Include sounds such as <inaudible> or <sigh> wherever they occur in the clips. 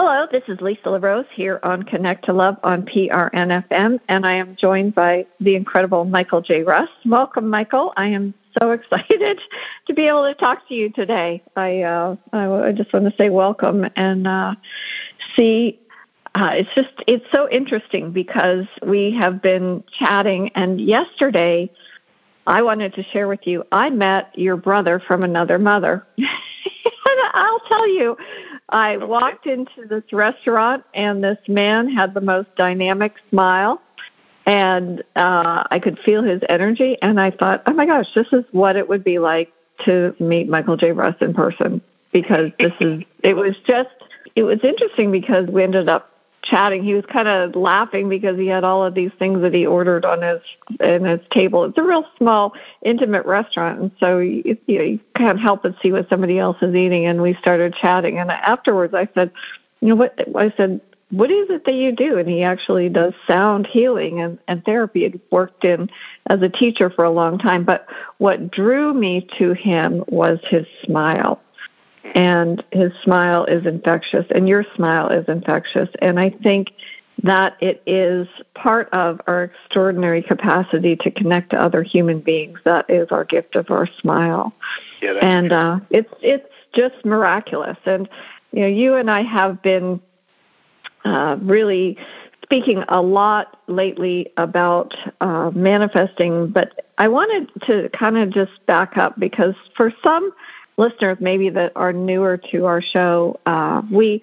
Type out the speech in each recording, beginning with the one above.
Hello, this is Lisa LaRose here on Connect to Love on PRNFM, and I am joined by the incredible Michael J. Russ. Welcome, Michael. I am so <laughs> excited to be able to talk to you today. I uh, I, just want to say welcome and uh, see. Uh, it's just it's so interesting because we have been chatting, and yesterday I wanted to share with you. I met your brother from another mother. <laughs> and I'll tell you, I okay. walked into this restaurant and this man had the most dynamic smile and uh I could feel his energy and I thought, "Oh my gosh, this is what it would be like to meet Michael J. Russ in person." Because this is it was just it was interesting because we ended up chatting. He was kind of laughing because he had all of these things that he ordered on his in his table. It's a real small, intimate restaurant, and so you, you, can't help but see what somebody else is eating. And we started chatting. And afterwards, I said, "You know what?" I said, "What is it that you do?" And he actually does sound healing and, and therapy. Had worked in as a teacher for a long time, but what drew me to him was his smile and his smile is infectious and your smile is infectious. And i think that it is part of our extraordinary capacity to connect to other human beings. That is our gift of our smile. Yeah, and uh, it's it's just miraculous. And you know you and i have been uh, really speaking a lot lately about uh, manifesting but i wanted to kind of just back up because for some listeners maybe that are newer to our show, uh, we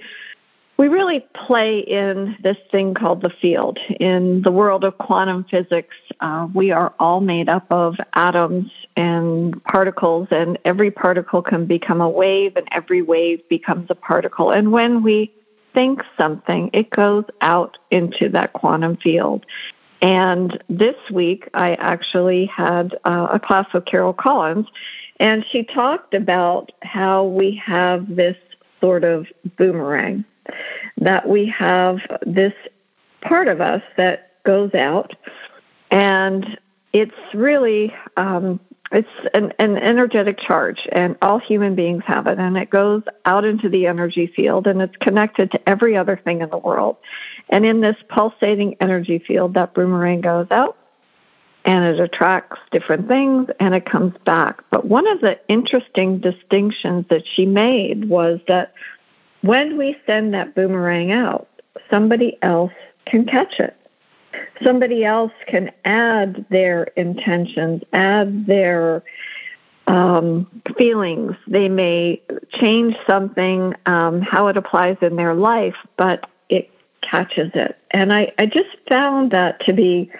we really play in this thing called the field. In the world of quantum physics, uh, we are all made up of atoms and particles, and every particle can become a wave, and every wave becomes a particle. And when we think something, it goes out into that quantum field. And this week, I actually had uh, a class with Carol Collins, and she talked about how we have this sort of boomerang, that we have this part of us that goes out, and it's really um, it's an, an energetic charge, and all human beings have it, and it goes out into the energy field, and it's connected to every other thing in the world. And in this pulsating energy field, that boomerang goes out and it attracts different things and it comes back. But one of the interesting distinctions that she made was that when we send that boomerang out, somebody else can catch it. Somebody else can add their intentions, add their um, feelings. They may change something, um, how it applies in their life, but it catches it. And I, I just found that to be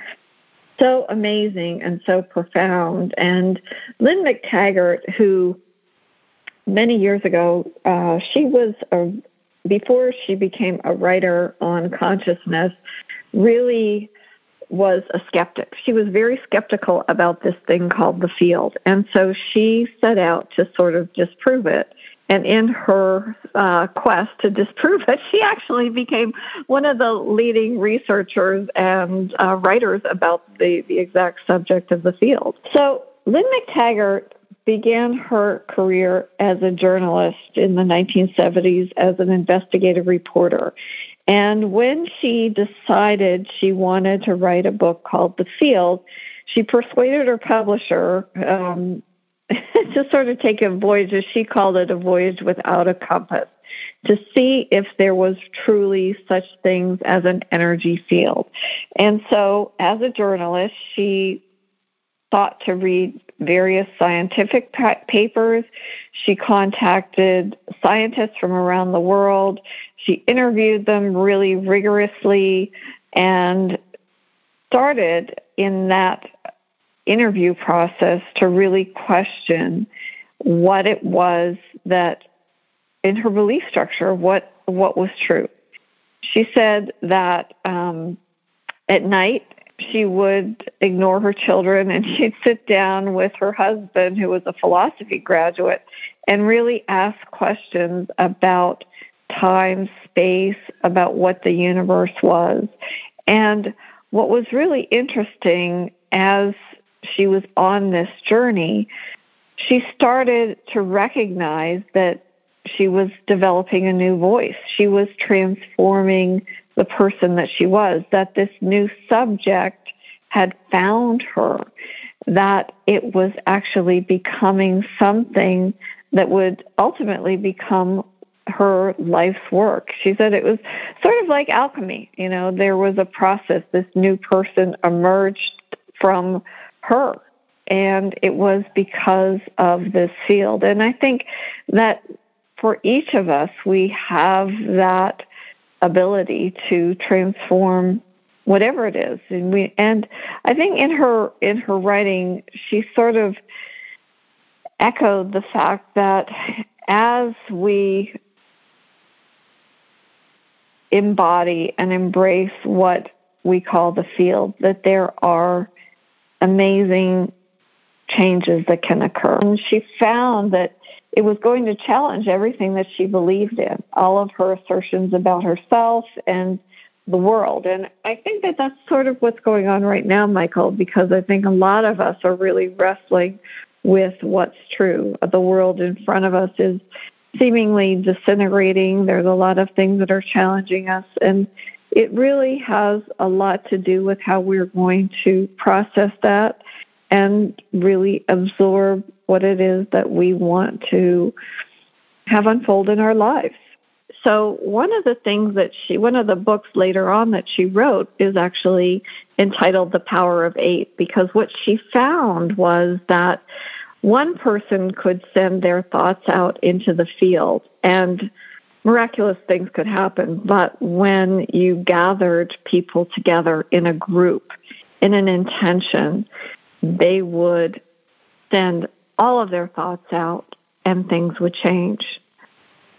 so amazing and so profound. And Lynn McTaggart, who many years ago, uh, she was a, before she became a writer on consciousness, really was a skeptic. She was very skeptical about this thing called the field. And so she set out to sort of disprove it. And in her uh, quest to disprove it, she actually became one of the leading researchers and uh, writers about the, the exact subject of the field. So Lynn McTaggart began her career as a journalist in the 1970s as an investigative reporter. And when she decided she wanted to write a book called The Field, she persuaded her publisher um, <laughs> to sort of take a voyage, as she called it, a voyage without a compass, to see if there was truly such things as an energy field. And so, as a journalist, she to read various scientific pa- papers. She contacted scientists from around the world. She interviewed them really rigorously and started in that interview process to really question what it was that in her belief structure what what was true. She said that um, at night she would ignore her children and she'd sit down with her husband, who was a philosophy graduate, and really ask questions about time, space, about what the universe was. And what was really interesting as she was on this journey, she started to recognize that she was developing a new voice. She was transforming the person that she was, that this new subject had found her, that it was actually becoming something that would ultimately become her life's work. She said it was sort of like alchemy. You know, there was a process. This new person emerged from her. And it was because of this field. And I think that for each of us, we have that ability to transform whatever it is. And we and I think in her in her writing, she sort of echoed the fact that as we embody and embrace what we call the field, that there are amazing changes that can occur. And she found that it was going to challenge everything that she believed in, all of her assertions about herself and the world. And I think that that's sort of what's going on right now, Michael, because I think a lot of us are really wrestling with what's true. The world in front of us is seemingly disintegrating. There's a lot of things that are challenging us. And it really has a lot to do with how we're going to process that and really absorb what it is that we want to have unfold in our lives. So one of the things that she, one of the books later on that she wrote is actually entitled The Power of Eight because what she found was that one person could send their thoughts out into the field and miraculous things could happen. But when you gathered people together in a group, in an intention, they would send all of their thoughts out and things would change.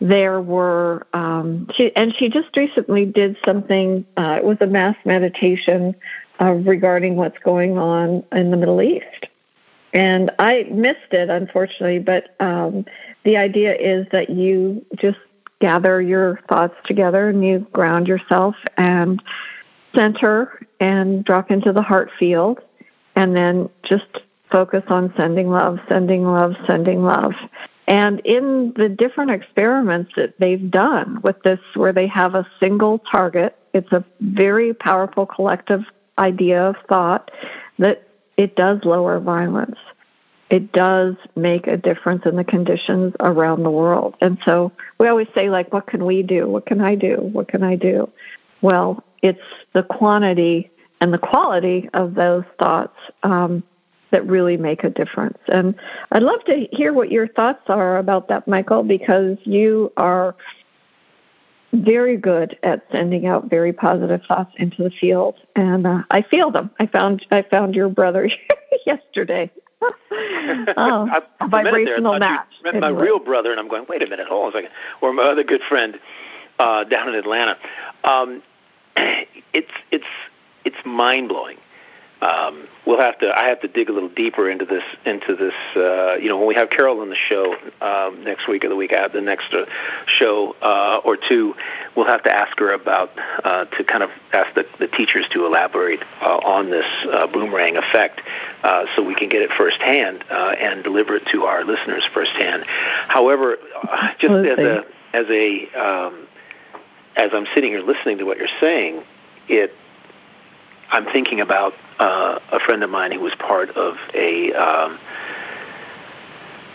There were, um, she, and she just recently did something, uh, it was a mass meditation uh, regarding what's going on in the Middle East. And I missed it, unfortunately, but um, the idea is that you just gather your thoughts together and you ground yourself and center and drop into the heart field and then just focus on sending love, sending love, sending love. And in the different experiments that they've done with this, where they have a single target, it's a very powerful collective idea of thought that it does lower violence. It does make a difference in the conditions around the world. And so we always say, like, what can we do? What can I do? What can I do? Well, it's the quantity and the quality of those thoughts um, that really make a difference. And I'd love to hear what your thoughts are about that, Michael, because you are very good at sending out very positive thoughts into the field, and uh, I feel them. I found I found your brother <laughs> yesterday. <laughs> oh, a vibrational match. met anyway. my real brother, and I'm going. Wait a minute, hold on a second. Or my other good friend uh, down in Atlanta. Um, <clears throat> it's it's it's mind blowing um, we'll have to. I have to dig a little deeper into this. Into this, uh, you know, when we have Carol on the show um, next week or the week after the next uh, show uh, or two, we'll have to ask her about uh, to kind of ask the, the teachers to elaborate uh, on this uh, boomerang effect, uh, so we can get it firsthand uh, and deliver it to our listeners firsthand. However, uh, just as a as a um, as I'm sitting here listening to what you're saying, it I'm thinking about uh, a friend of mine who was part of a um,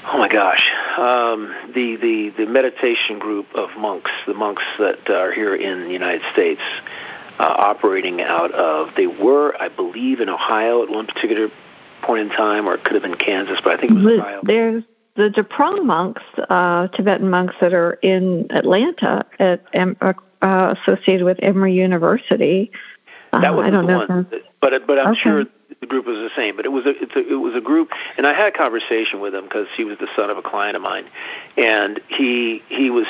oh my gosh um, the the the meditation group of monks the monks that are here in the United States uh, operating out of they were I believe in Ohio at one particular point in time or it could have been Kansas but I think it was Ohio. There's the Drepung monks, uh, Tibetan monks that are in Atlanta at uh, associated with Emory University that was the one, but but I'm okay. sure the group was the same. But it was a, it's a it was a group, and I had a conversation with him because he was the son of a client of mine, and he he was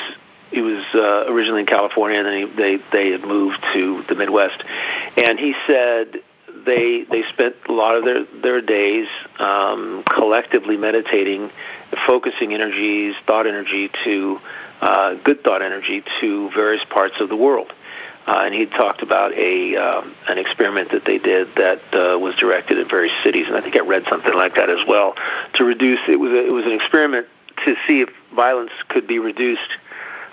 he was uh, originally in California, and then he, they they had moved to the Midwest, and he said they they spent a lot of their their days um, collectively meditating, focusing energies, thought energy to uh, good thought energy to various parts of the world uh, and he talked about a um, an experiment that they did that uh, was directed at various cities, and I think I read something like that as well. To reduce it was a, it was an experiment to see if violence could be reduced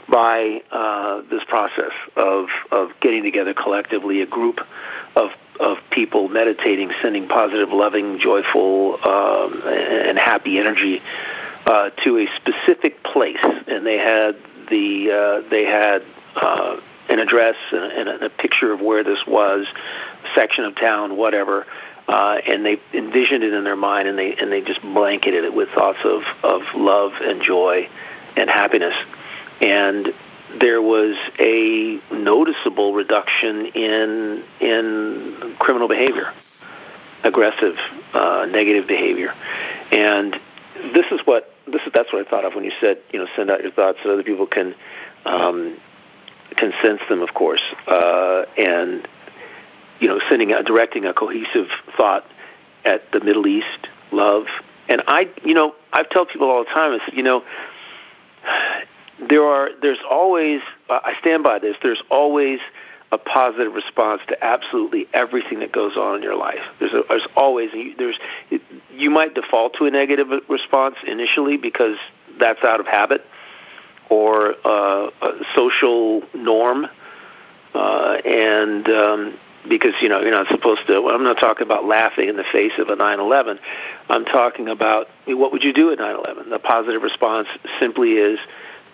by uh, this process of of getting together collectively, a group of of people meditating, sending positive, loving, joyful, um, and happy energy uh, to a specific place, and they had the uh, they had uh, an address and, and a picture of where this was, section of town, whatever. Uh, and they envisioned it in their mind, and they and they just blanketed it with thoughts of of love and joy and happiness. And there was a noticeable reduction in in criminal behavior, aggressive, uh, negative behavior, and this is what this is. That's what I thought of when you said you know send out your thoughts so other people can um, can sense them, of course, uh, and you know sending out directing a cohesive thought at the Middle East, love, and I you know I've told people all the time is you know there are there's always I stand by this. There's always a positive response to absolutely everything that goes on in your life. There's a, there's always there's you might default to a negative response initially because that's out of habit or uh, a social norm, uh, and um, because you know you're not supposed to. I'm not talking about laughing in the face of a 9/11. I'm talking about what would you do at 9/11. The positive response simply is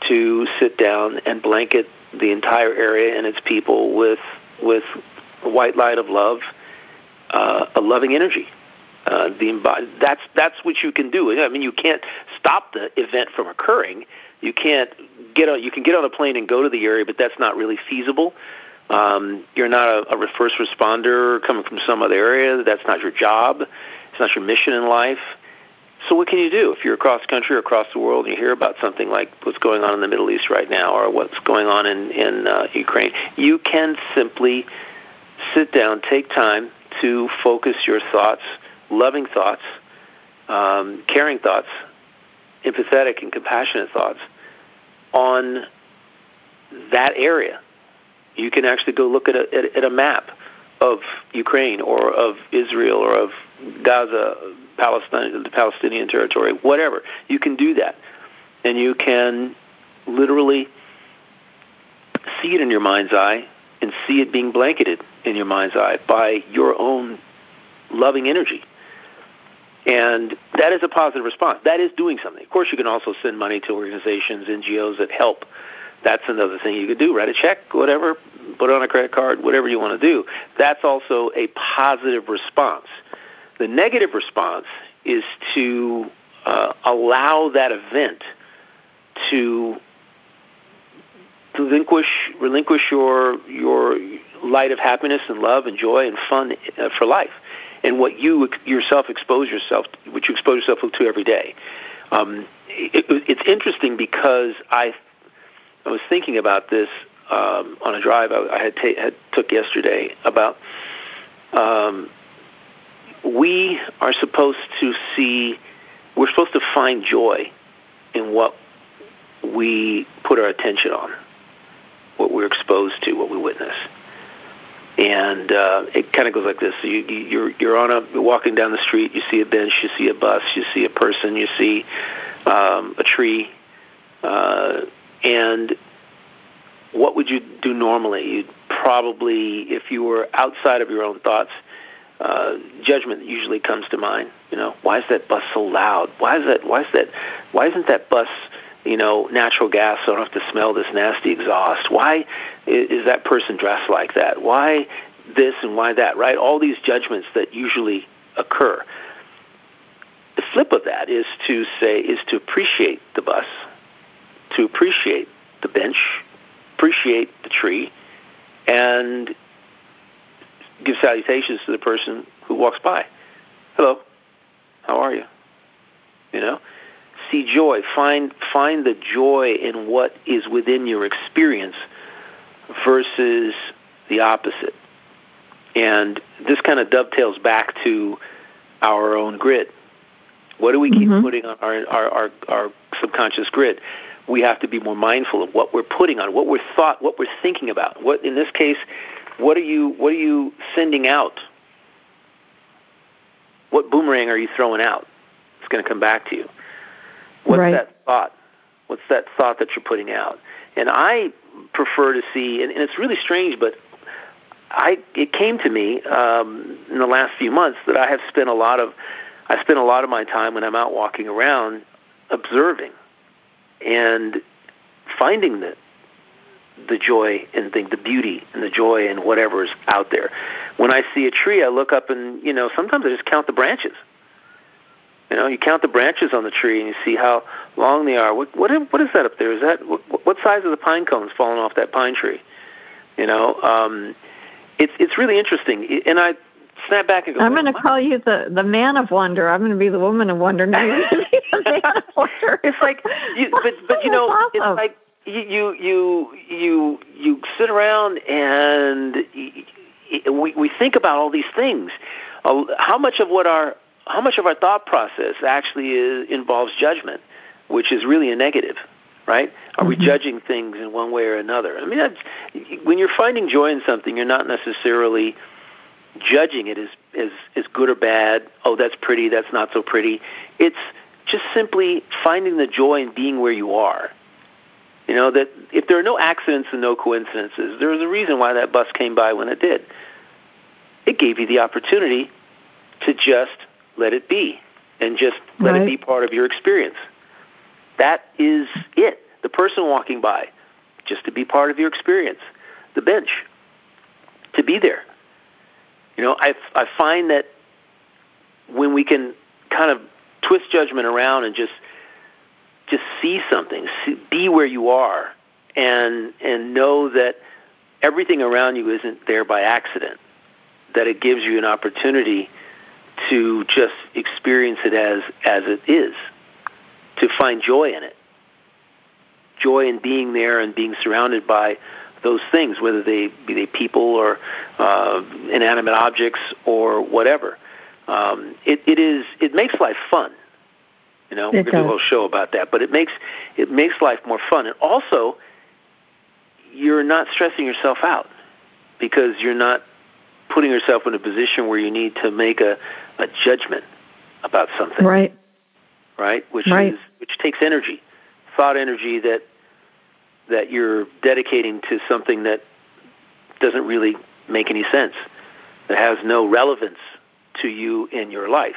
to sit down and blanket the entire area and its people with with a white light of love, uh, a loving energy. Uh, the that's that's what you can do. I mean, you can't stop the event from occurring. You can't get on. You can get on a plane and go to the area, but that's not really feasible. Um, you're not a, a first responder coming from some other area. That's not your job. It's not your mission in life. So what can you do if you're across country or across the world and you hear about something like what's going on in the Middle East right now or what's going on in in uh, Ukraine? You can simply sit down, take time to focus your thoughts, loving thoughts, um, caring thoughts, empathetic and compassionate thoughts on that area. You can actually go look at a, at, at a map of Ukraine or of Israel or of Gaza, Palestine, the Palestinian territory, whatever. You can do that, and you can literally see it in your mind's eye and see it being blanketed in your mind's eye by your own loving energy. And that is a positive response. That is doing something. Of course, you can also send money to organizations, NGOs that help. That's another thing you could do. Write a check, whatever, put it on a credit card, whatever you want to do. That's also a positive response. The negative response is to uh, allow that event to relinquish relinquish your your light of happiness and love and joy and fun uh, for life, and what you yourself expose yourself, what you expose yourself to every day. Um, it, it's interesting because I I was thinking about this um, on a drive I, I had, ta- had took yesterday about um, we are supposed to see, we're supposed to find joy in what we put our attention on, what we're exposed to, what we witness. And uh, it kind of goes like this: you, you're you're on a you're walking down the street, you see a bench, you see a bus, you see a person, you see um, a tree, uh, and what would you do normally? You'd probably, if you were outside of your own thoughts, uh, judgment usually comes to mind. You know, why is that bus so loud? Why is that? Why is that? Why isn't that bus? You know, natural gas. So I don't have to smell this nasty exhaust. Why is, that person dressed like that? Why this and why that? Right? All these judgments that usually occur. The flip of that is to say is to appreciate the bus, to appreciate the bench, appreciate the tree, and give salutations to the person who walks by. Hello, how are you? You know, see joy. Find find the joy in what is within your experience versus the opposite. And this kind of dovetails back to our own grid. What do we keep mm-hmm. putting on our, our, our, our subconscious grid? We have to be more mindful of what we're putting on, what we're thought, what we're thinking about. What in this case, what are you what are you sending out? What boomerang are you throwing out? It's going to come back to you. What's right. that thought? What's that thought that you're putting out? And I prefer to see, and, and it's really strange, but I it came to me um, in the last few months that I have spent a lot of I spend a lot of my time when I'm out walking around observing and finding the the joy and the, the beauty and the joy and whatever's out there. When I see a tree, I look up and you know sometimes I just count the branches. You know, you count the branches on the tree and you see how long they are. What what what is that up there? Is that what, what size are the pine cones falling off that pine tree? You know, um, it's it's really interesting. And I snap back and go. I'm going to call you the the man of wonder. I'm going to be the woman of wonder. Now you're going to be the man of <laughs> wonder. It's like, you, <laughs> but but you know, awesome. it's like you you you you sit around and we we think about all these things. How much of what our how much of our thought process actually is, involves judgment, which is really a negative, right? Are mm-hmm. we judging things in one way or another? I mean, that's, when you're finding joy in something, you're not necessarily judging it as, as as good or bad. Oh, that's pretty. That's not so pretty. It's just simply finding the joy in being where you are. You know that if there are no accidents and no coincidences, there was a reason why that bus came by when it did. It gave you the opportunity to just let it be and just let right. it be part of your experience. That is it. The person walking by, just to be part of your experience. The bench, to be there. You know, I, I find that when we can kind of twist judgment around and just just see something, see, be where you are, and and know that everything around you isn't there by accident. That it gives you an opportunity to just experience it as as it is, to find joy in it, joy in being there and being surrounded by those things, whether they be they people or uh, inanimate objects or whatever. Um, it, it is it makes life fun. You know, we're going to do a whole show about that, but it makes it makes life more fun, and also you're not stressing yourself out because you're not putting yourself in a position where you need to make a, a judgment about something. Right. Right? Which right. is which takes energy. Thought energy that that you're dedicating to something that doesn't really make any sense. That has no relevance to you in your life.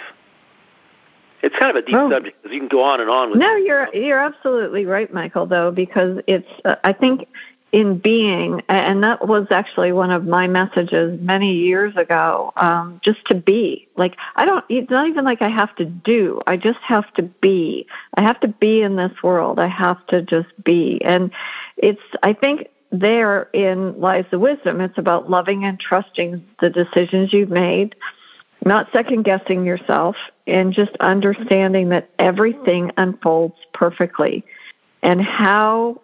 It's kind of a deep oh. subject because you can go on and on with. No, you're you're absolutely right, Michael. Though because it's, uh, I think in being, and that was actually one of my messages many years ago, um, just to be. Like, I don't, it's not even like I have to do, I just have to be. I have to be in this world. I have to just be. And it's, I think there in lies the wisdom. It's about loving and trusting the decisions you've made, not second guessing yourself, and just understanding that everything unfolds perfectly. And how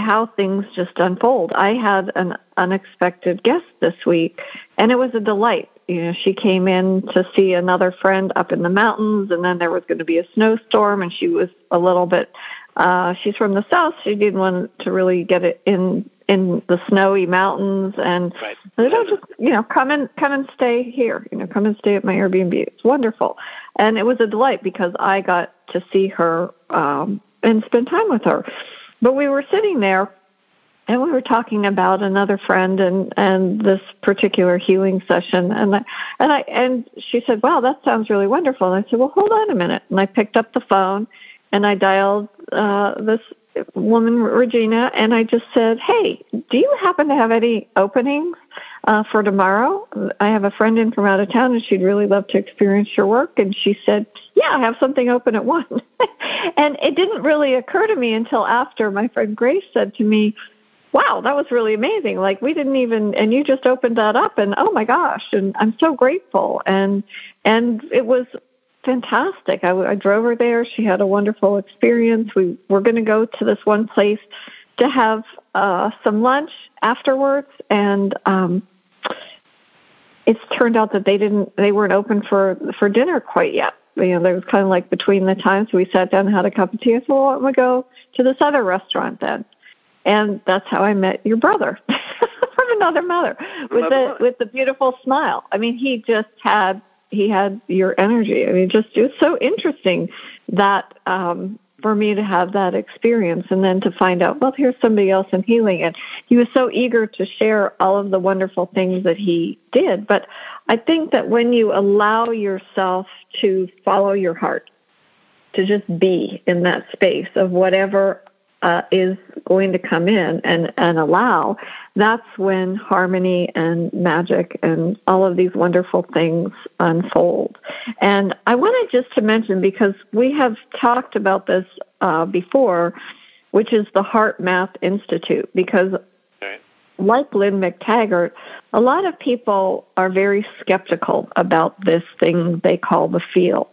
how things just unfold. I had an unexpected guest this week, and it was a delight. You know, she came in to see another friend up in the mountains, and then there was going to be a snowstorm, and she was a little bit. Uh, she's from the south. She didn't want to really get it in in the snowy mountains, and right. Said, "Oh, just you know, come and come and stay here. You know, come and stay at my Airbnb. It's wonderful." And it was a delight because I got to see her um, and spend time with her. But we were sitting there and we were talking about another friend and and this particular healing session and I, and I and she said, "Wow, that sounds really wonderful." And I said, "Well, hold on a minute." And I picked up the phone and I dialed uh this woman Regina and I just said, "Hey, do you happen to have any openings uh for tomorrow? I have a friend in from out of town and she'd really love to experience your work." And she said, "Yeah, I have something open at 1." <laughs> and it didn't really occur to me until after my friend Grace said to me, "Wow, that was really amazing. Like we didn't even and you just opened that up and oh my gosh, and I'm so grateful." And and it was fantastic. I, I drove her there. She had a wonderful experience. We were going to go to this one place to have uh, some lunch afterwards, and um, it's turned out that they didn't. They weren't open for for dinner quite yet. You know, there was kind of like between the times we sat down and had a cup of tea. I said, "Well, I'm gonna go to this other restaurant then," and that's how I met your brother <laughs> from another mother with the with the beautiful smile. I mean, he just had he had your energy. I mean, just it's so interesting that um, for me to have that experience and then to find out, well, here's somebody else in healing. And he was so eager to share all of the wonderful things that he did. But I think that when you allow yourself to follow your heart, to just be in that space of whatever uh, is going to come in and, and allow, that's when harmony and magic and all of these wonderful things unfold. And I wanted just to mention, because we have talked about this uh, before, which is the HeartMath Institute, because like Lynn McTaggart, a lot of people are very skeptical about this thing they call the field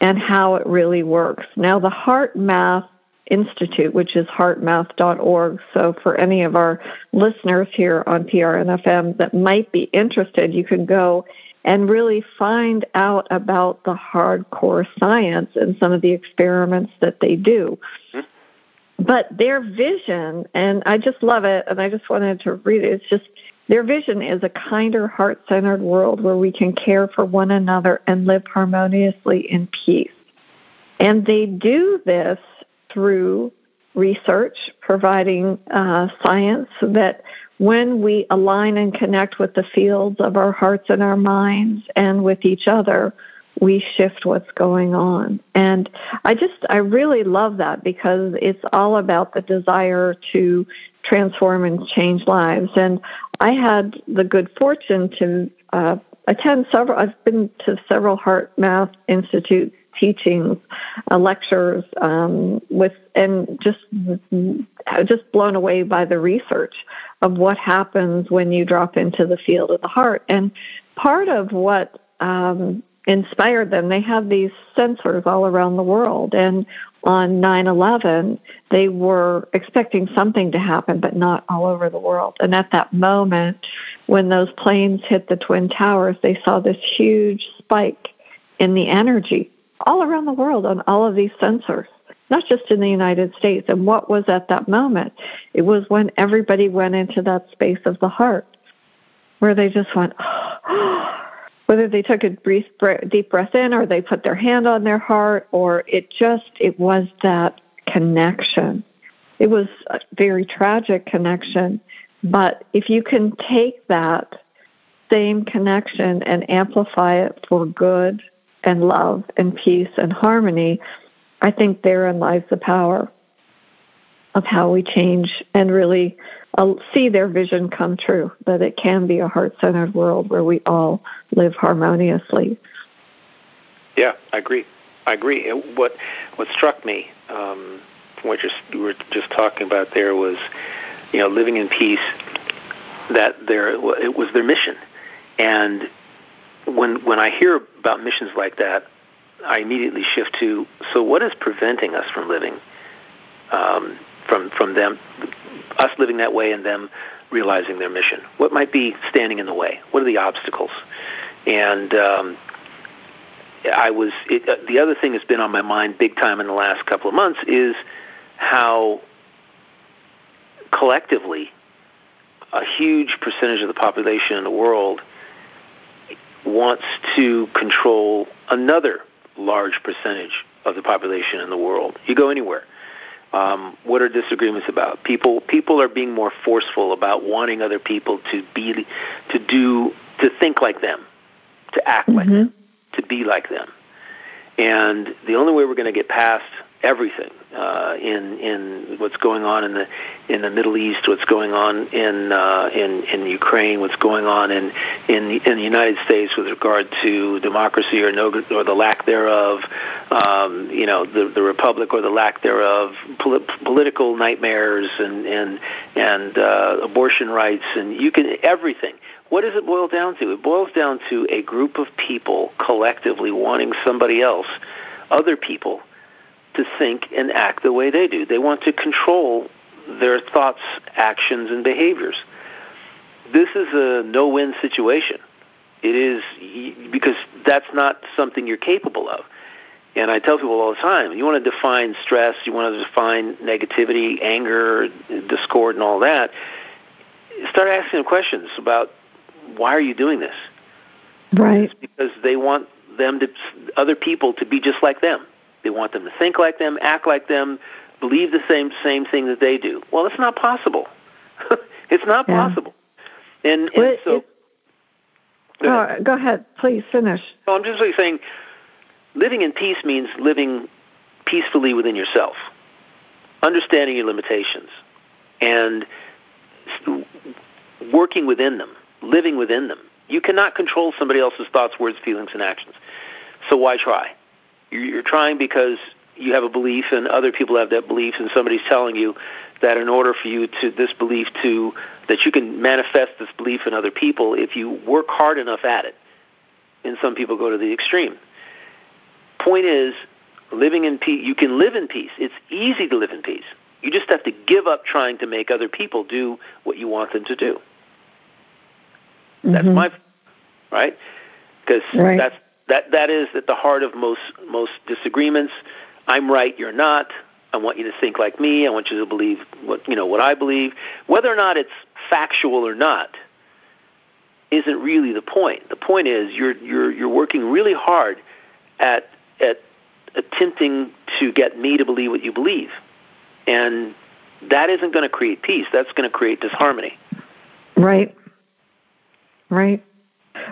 and how it really works. Now, the HeartMath Institute, which is heartmath.org. So for any of our listeners here on PRNFM that might be interested, you can go and really find out about the hardcore science and some of the experiments that they do. Mm-hmm. But their vision, and I just love it, and I just wanted to read it, it's just their vision is a kinder, heart centered world where we can care for one another and live harmoniously in peace. And they do this through research, providing uh, science that when we align and connect with the fields of our hearts and our minds and with each other, we shift what's going on. And I just, I really love that because it's all about the desire to transform and change lives. And I had the good fortune to uh, attend several, I've been to several HeartMath Institute teachings, uh, lectures, um, with and just just blown away by the research of what happens when you drop into the field of the heart. And part of what um, inspired them, they have these sensors all around the world, and on 9/11, they were expecting something to happen, but not all over the world. And at that moment, when those planes hit the twin towers, they saw this huge spike in the energy all around the world on all of these sensors, not just in the United States. And what was at that moment? It was when everybody went into that space of the heart where they just went, <gasps> whether they took a brief, deep breath in or they put their hand on their heart or it just, it was that connection. It was a very tragic connection. But if you can take that same connection and amplify it for good and love and peace and harmony, I think therein lies the power of how we change and really uh, see their vision come true, that it can be a heart centered world where we all live harmoniously. Yeah, I agree. I agree. What what struck me um, from what you were just talking about there was, you know, living in peace. That there it was their mission, and when when I hear about missions like that, I immediately shift to so what is preventing us from living um, from from them us living that way and them realizing their mission? What might be standing in the way? What are the obstacles? And um, I was it, uh, the other thing that's been on my mind big time in the last couple of months is how collectively a huge percentage of the population in the world wants to control another large percentage of the population in the world. You go anywhere. Um, what are disagreements about? People people are being more forceful about wanting other people to be to do to think like them, to act mm-hmm. like them, to be like them. And the only way we're going to get past everything uh, in in what's going on in the in the Middle East, what's going on in uh, in in Ukraine, what's going on in in the, in the United States with regard to democracy or no or the lack thereof, um, you know, the the republic or the lack thereof, pol- political nightmares and and and uh, abortion rights, and you can everything. What does it boil down to? It boils down to a group of people collectively wanting somebody else, other people to think and act the way they do. They want to control their thoughts, actions, and behaviors. This is a no-win situation. It is because that's not something you're capable of. And I tell people all the time, you want to define stress, you want to define negativity, anger, discord, and all that. Start asking them questions about why are you doing this? Right. It's because they want them to other people to be just like them They want them to think like them, act like them, believe the same same thing that they do. Well, it's not possible. <laughs> it's not yeah. possible. And, and well, so. Go ahead. Oh, go ahead, please finish. No, I'm just really saying, living in peace means living peacefully within yourself, understanding your limitations, and working within them, living within them. You cannot control somebody else's thoughts, words, feelings, and actions. So why try? You're trying because you have a belief and other people have that belief and somebody's telling you that in order for you to this belief to that you can manifest this belief in other people if you work hard enough at it. And some people go to the extreme. Point is, living in peace, you can live in peace. It's easy to live in peace. You just have to give up trying to make other people do what you want them to do. Mm-hmm. That's my right because right. that's that that is at the heart of most most disagreements. I'm right, you're not. I want you to think like me. I want you to believe what you know what I believe. Whether or not it's factual or not isn't really the point. The point is you're you're you're working really hard at at attempting to get me to believe what you believe. And that isn't going to create peace. That's going to create disharmony. Right. Right.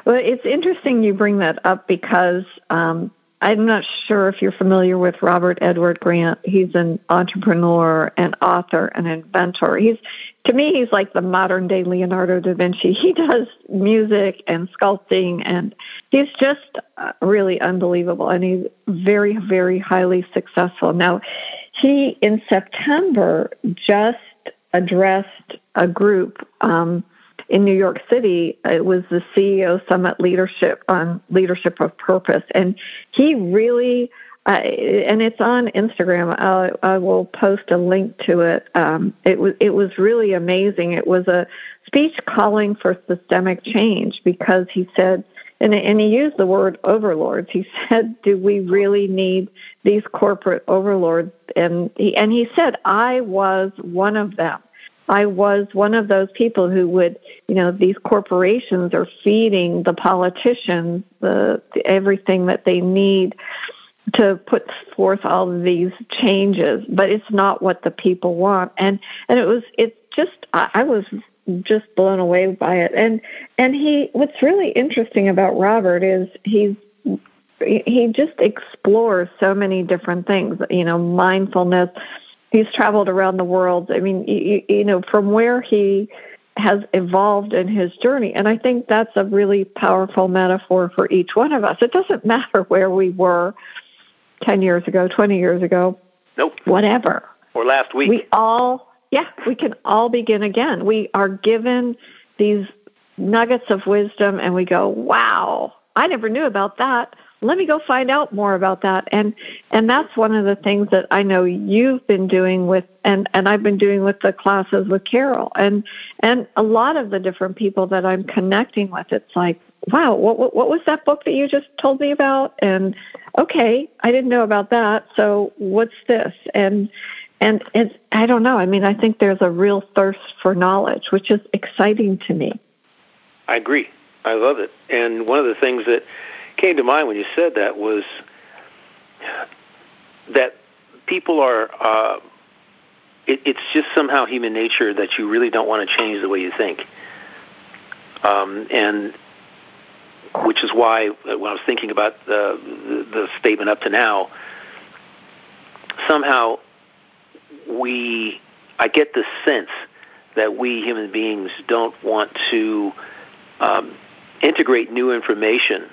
Well, it's interesting you bring that up because um, I'm not sure if you're familiar with Robert Edward Grant. He's an entrepreneur, an author, an inventor. He's to me he's like the modern day Leonardo da Vinci. He does music and sculpting and he's just uh, really unbelievable and he's very very highly successful. Now, he in September just addressed a group um, in New York City. It was the CEO Summit Leadership on Leadership of Purpose, and he really. Uh, and it's on Instagram. I'll, I will post a link to it. Um, it was it was really amazing. It was a speech calling for systemic change because he said, and, and he used the word overlords. He said, "Do we really need these corporate overlords?" And he and he said, "I was one of them." I was one of those people who would, you know, these corporations are feeding the politicians the, the everything that they need to put forth all of these changes, but it's not what the people want. And and it was it's just I, I was just blown away by it. And and he what's really interesting about Robert is he's he just explores so many different things, you know, mindfulness, he's traveled around the world. I mean, you, you know, from where he has evolved in his journey. And I think that's a really powerful metaphor for each one of us. It doesn't <laughs> matter where we were 10 years ago, 20 years ago. Nope. Whatever. Or last week. We all, yeah, we can all begin again. We are given these nuggets of wisdom and we go, wow, I never knew about that let me go find out more about that. And and that's one of the things that I know you've been doing with and and I've been doing with the classes with Carol. And and a lot of the different people that I'm connecting with it's like wow what what, what was that book that you just told me about? And okay I didn't know about that so what's this? And and it's I don't know I mean I think there's a real thirst for knowledge which is exciting to me. I agree. I love it. And one of the things that came to mind when you said that was that people are. Uh, it, it's just somehow human nature that you really don't want to change the way you think, um, and which is why uh, when I was thinking about the, the, the statement up to now, somehow we, I get the sense that we human beings don't want to um, integrate new information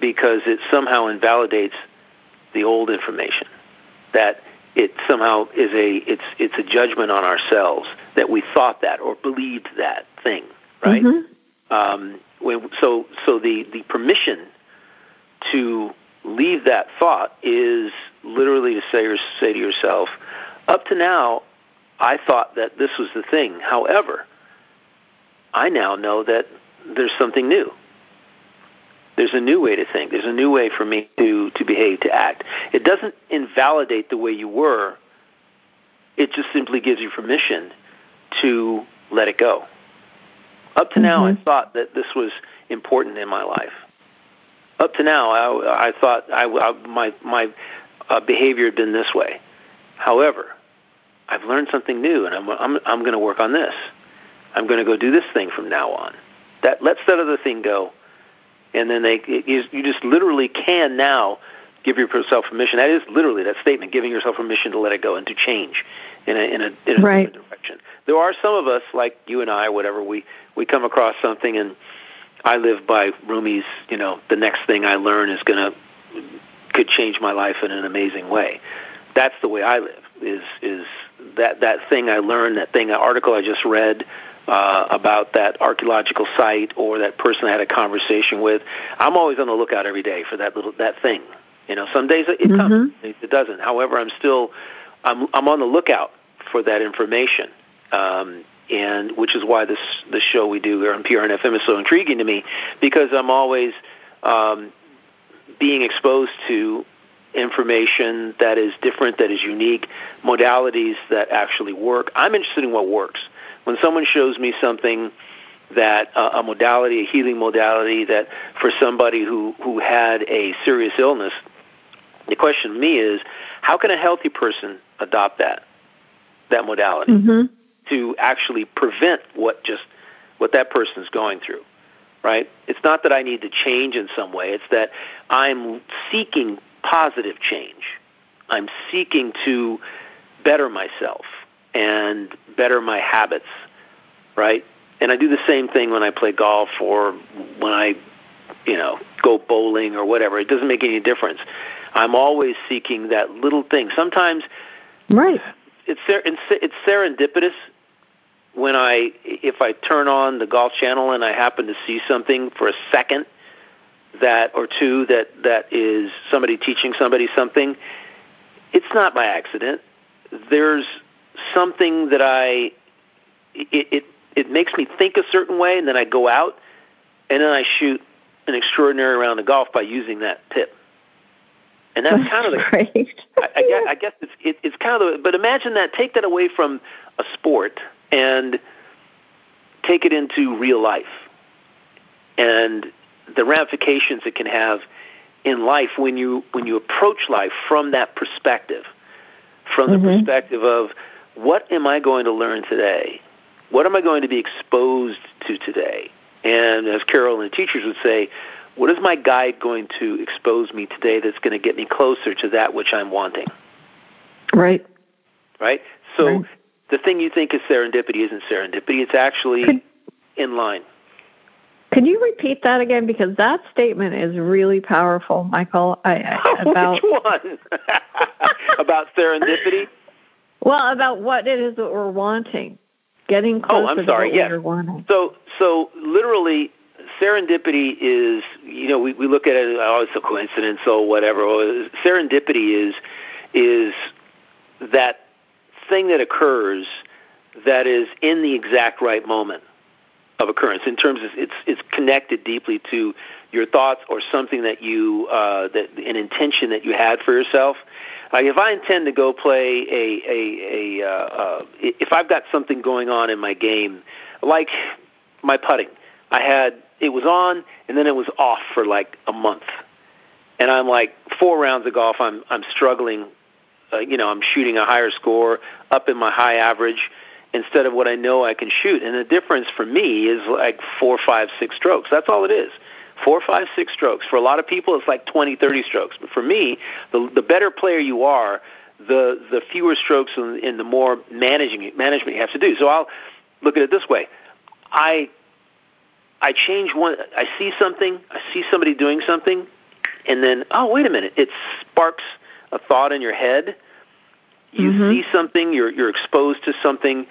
because it somehow invalidates the old information. That it somehow is a it's it's a judgment on ourselves that we thought that or believed that thing, right? Mm-hmm. Um, when, so so the the permission to leave that thought is literally to say or say to yourself, up to now, I thought that this was the thing. However, I now know that there's something new. There's a new way to think. There's a new way for me to, to behave, to act. It doesn't invalidate the way you were. It just simply gives you permission to let it go. Up to mm-hmm. now, I mm-hmm. thought that this was important in my life. Up to now, I, I thought I, I, my my uh, behavior had been this way. However, I've learned something new, and I'm I'm I'm going to work on this. I'm going to go do this thing from now on. That lets that other thing go, and then they you, you just literally can now give yourself permission. That is literally that statement, giving yourself permission to let it go and to change in a in a, in a right. different direction. There are some of us, like you and I, whatever, we we come across something, and I live by Rumi's. You know, the next thing I learn is going to could change my life in an amazing way. That's the way I live. Is is that that thing I learned, that thing, that article I just read uh, about that archaeological site or that person I had a conversation with. I'm always on the lookout every day for that little that thing. You know, some days it Mhm. comes, it doesn't. However, I'm still I'm I'm on the lookout for that information. Um, and which is why this the show we do here on PRN FM is so intriguing to me because I'm always um, being exposed to information that is different, that is unique, modalities that actually work. I'm interested in what works. When someone shows me something that uh, a modality, a healing modality that for somebody who who had a serious illness, the question to me is, how can a healthy person adopt that that modality Mhm. to actually prevent what just what that person's going through? Right? It's not that I need to change in some way. It's that I'm seeking positive change. I'm seeking to better myself and better my habits, right? And I do the same thing when I play golf or when I, you know, go bowling or whatever. It doesn't make any difference. I'm always seeking that little thing. Sometimes Right. it's ser- it's it's serendipitous when I if I turn on the golf channel and I happen to see something for a second that or two that that is somebody teaching somebody something it's not by accident there's something that I it it it makes me think a certain way and then I go out and then I shoot an extraordinary round of golf by using that tip and that's kind of the great. I, I guess, I guess it's it, it's kind of the, but imagine that take that away from a sport and take it into real life and the ramifications it can have in life when you when you approach life from that perspective from the Mhm. perspective of what am I going to learn today what am I going to be exposed to today and as Carol and the teachers would say what is my guide going to expose me today that's going to get me closer to that which I'm wanting? Right. Right? So Right. the thing you think is serendipity isn't serendipity, it's actually Could- in line. Could you repeat that again? Because that statement is really powerful, Michael. I, I, <laughs> about Which one? <laughs> about serendipity? Well, about what it is that we're wanting, getting oh, closer Oh, I'm to sorry, what yes. we're wanting. So so literally serendipity is you know we, we look at it oh it's a coincidence or whatever Or serendipity is is that thing that occurs that is in the exact right moment of occurrence in terms of it's it's connected deeply to your thoughts or something that you uh, that an intention that you had for yourself. Like if I intend to go play a a, a uh, uh, if I've got something going on in my game, like my putting, I had it was on and then it was off for like a month, and I'm like four rounds of golf, I'm I'm struggling. Uh, you know, I'm shooting a higher score up in my high average instead of what I know I can shoot. And the difference for me is like four, five, six strokes. That's all it is. Four, five, six strokes. For a lot of people, it's like twenty, thirty strokes. But for me, the the better player you are, the the fewer strokes and, and the more managing management you have to do. So I'll look at it this way: I I change one. I see something. I see somebody doing something, and then oh wait a minute! It sparks a thought in your head. You Mhm. see something. You're you're exposed to something,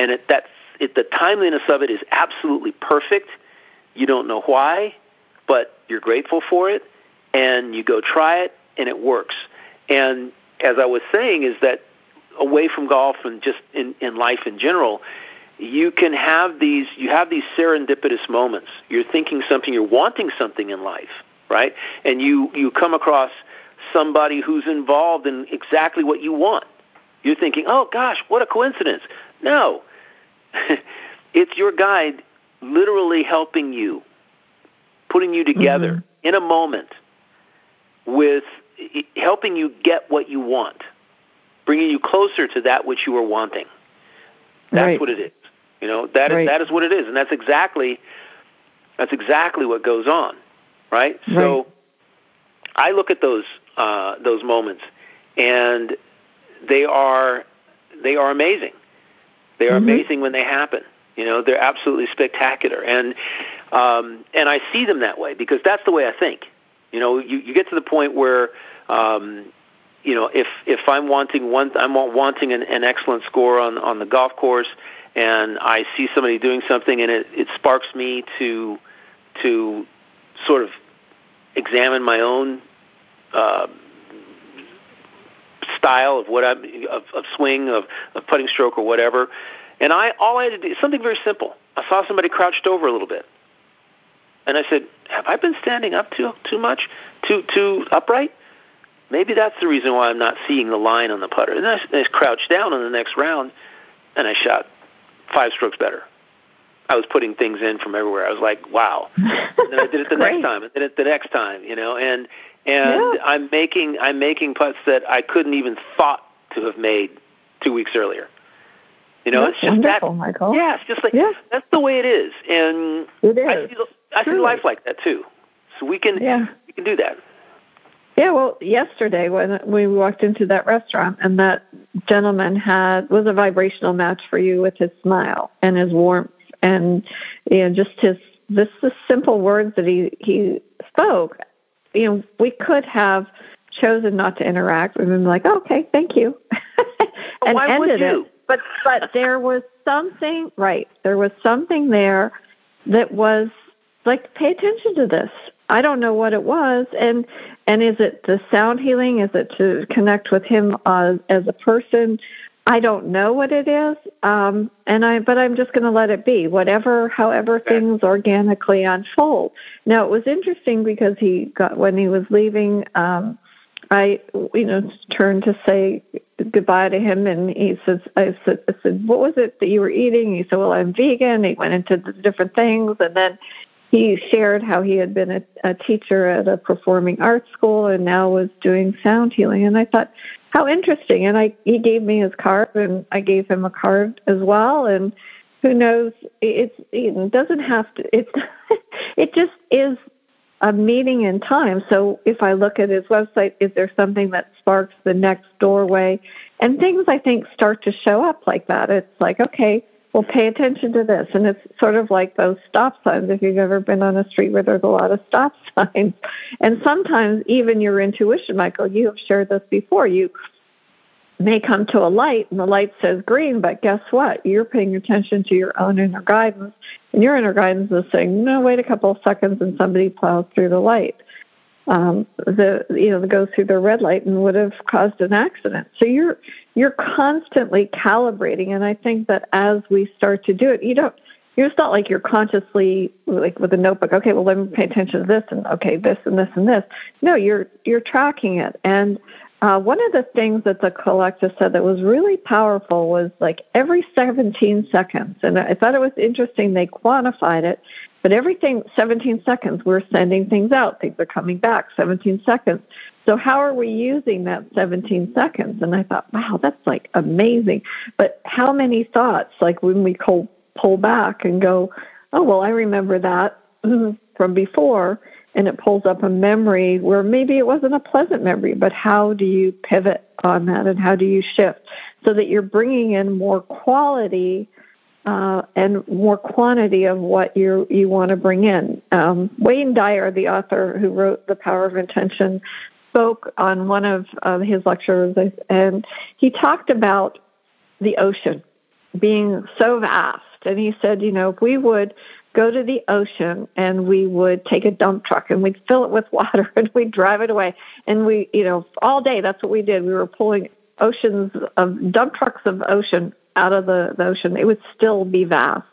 and it, that it, the timeliness of it is absolutely perfect. You don't know why, but you're grateful for it, and you go try it, and it works. And as I was saying, is that away from golf and just in, in life in general, you can have these you have these serendipitous moments. You're thinking something, you're wanting something in life, right? And you you come across somebody who's involved in exactly what you want. You're thinking, "Oh gosh, what a coincidence." No. <laughs> it's your guide literally helping you, putting you together Mhm. in a moment with helping you get what you want, bringing you closer to that which you are wanting. That's right. what it is. You know that right. is, that is what it is, and that's exactly that's exactly what goes on, right? right. So I look at those uh, those moments, and they are they are amazing. They are mm-hmm. amazing when they happen. You know, they're absolutely spectacular, and um, and I see them that way because that's the way I think. You know, you, you get to the point where, um, you know, if if I'm wanting one, I'm wanting an, an excellent score on on the golf course, and I see somebody doing something, and it it sparks me to to sort of examine my own uh, style of what I'm of, of swing of, of putting stroke or whatever. And I all I had to do something very simple. I saw somebody crouched over a little bit, and I said, "Have I been standing up too too much, too too upright? Maybe that's the reason why I'm not seeing the line on the putter." And I, I crouched down on the next round, and I shot five strokes better. I was putting things in from everywhere. I was like, "Wow!" and then I did it the next <laughs> time, and did it the next time, you know, and and yeah. I'm making I'm making putts that I couldn't even thought to have made two weeks earlier. You know, that's it's just that. Michael. Yeah, it's just like yeah. that's the way it is, and it is. I see, I see life like that too. So we can yeah. we can do that. Yeah, well, yesterday when we walked into that restaurant and that gentleman had was a vibrational match for you with his smile and his warmth and you know just his this the simple words that he he spoke. You know, we could have chosen not to interact and been like, oh, "Okay, thank you," <laughs> and Why ended it. But but there was something right. There was something there that was like, pay attention to this. I don't know what it was, and and is it the sound healing? Is it to connect with him uh, as a person? I don't know what it is, um, and I but I'm just going to let it be. Whatever, however things organically unfold. Now it was interesting because he got when he was leaving. Um, I, you know, turned to say goodbye to him, and he says, "I said, I said, what was it that you were eating?" He said, "Well, I'm vegan." He went into the different things, and then he shared how he had been a, a teacher at a performing arts school and now was doing sound healing. And I thought, how interesting. And I he gave me his card, and I gave him a card as well. And who knows? It's it doesn't have to. It's <laughs> it just is a meeting in time. So if I look at his website, is there something that sparks the next doorway? And things I think start to show up like that. It's like, okay, well, pay attention to this. And it's sort of like those stop signs, if you've ever been on a street where there's a lot of stop <laughs> signs. And sometimes even your intuition, Michael, you have shared this before. You may come to a light and the light says green, but guess what? You're paying attention to your own inner guidance, and your inner guidance is saying, no, wait a couple of seconds, and somebody plows through the light. Um, the you know the goes through the red light and would have caused an accident. So you're you're constantly calibrating, and I think that as we start to do it, you don't. It's not like you're consciously like with a notebook. Okay, well let me pay attention to this and okay this and this and this. No, you're you're tracking it, and uh, one of the things that the collective said that was really powerful was like every 17 seconds, and I thought it was interesting they quantified it, but everything 17 seconds we're sending things out, things are coming back 17 seconds. So how are we using that 17 seconds? And I thought, wow, that's like amazing. But how many thoughts, like when we pull, pull back and go, oh, well, I remember that <clears throat> from before and it pulls up a memory where maybe it wasn't a pleasant memory, but how do you pivot on that and how do you shift so that you're bringing in more quality uh, and more quantity of what you you want to bring in? Um, Wayne Dyer, the author who wrote The Power of Intention, spoke on one of uh, his lectures, and he talked about the ocean being so vast. And he said, you know, if we would go to the ocean and we would take a dump truck and we'd fill it with <laughs> water and we'd drive it away. And we, you know, all day that's what we did. We were pulling oceans of dump trucks of ocean out of the, the ocean. It would still be vast.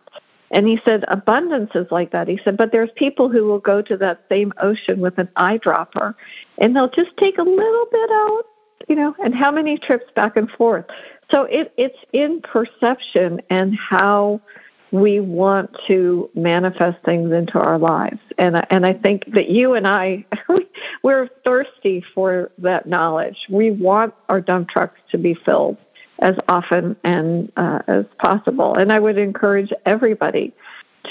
And he said, abundance is like that. He said, but there's people who will go to that same ocean with an eyedropper and they'll just take a little bit out, you know, and how many trips back and forth. So it, it's in perception and how we want to manifest things into our lives. And and I think that you and I <laughs> we're thirsty for that knowledge. We want our dump trucks to be filled as often and uh, as possible. And I would encourage everybody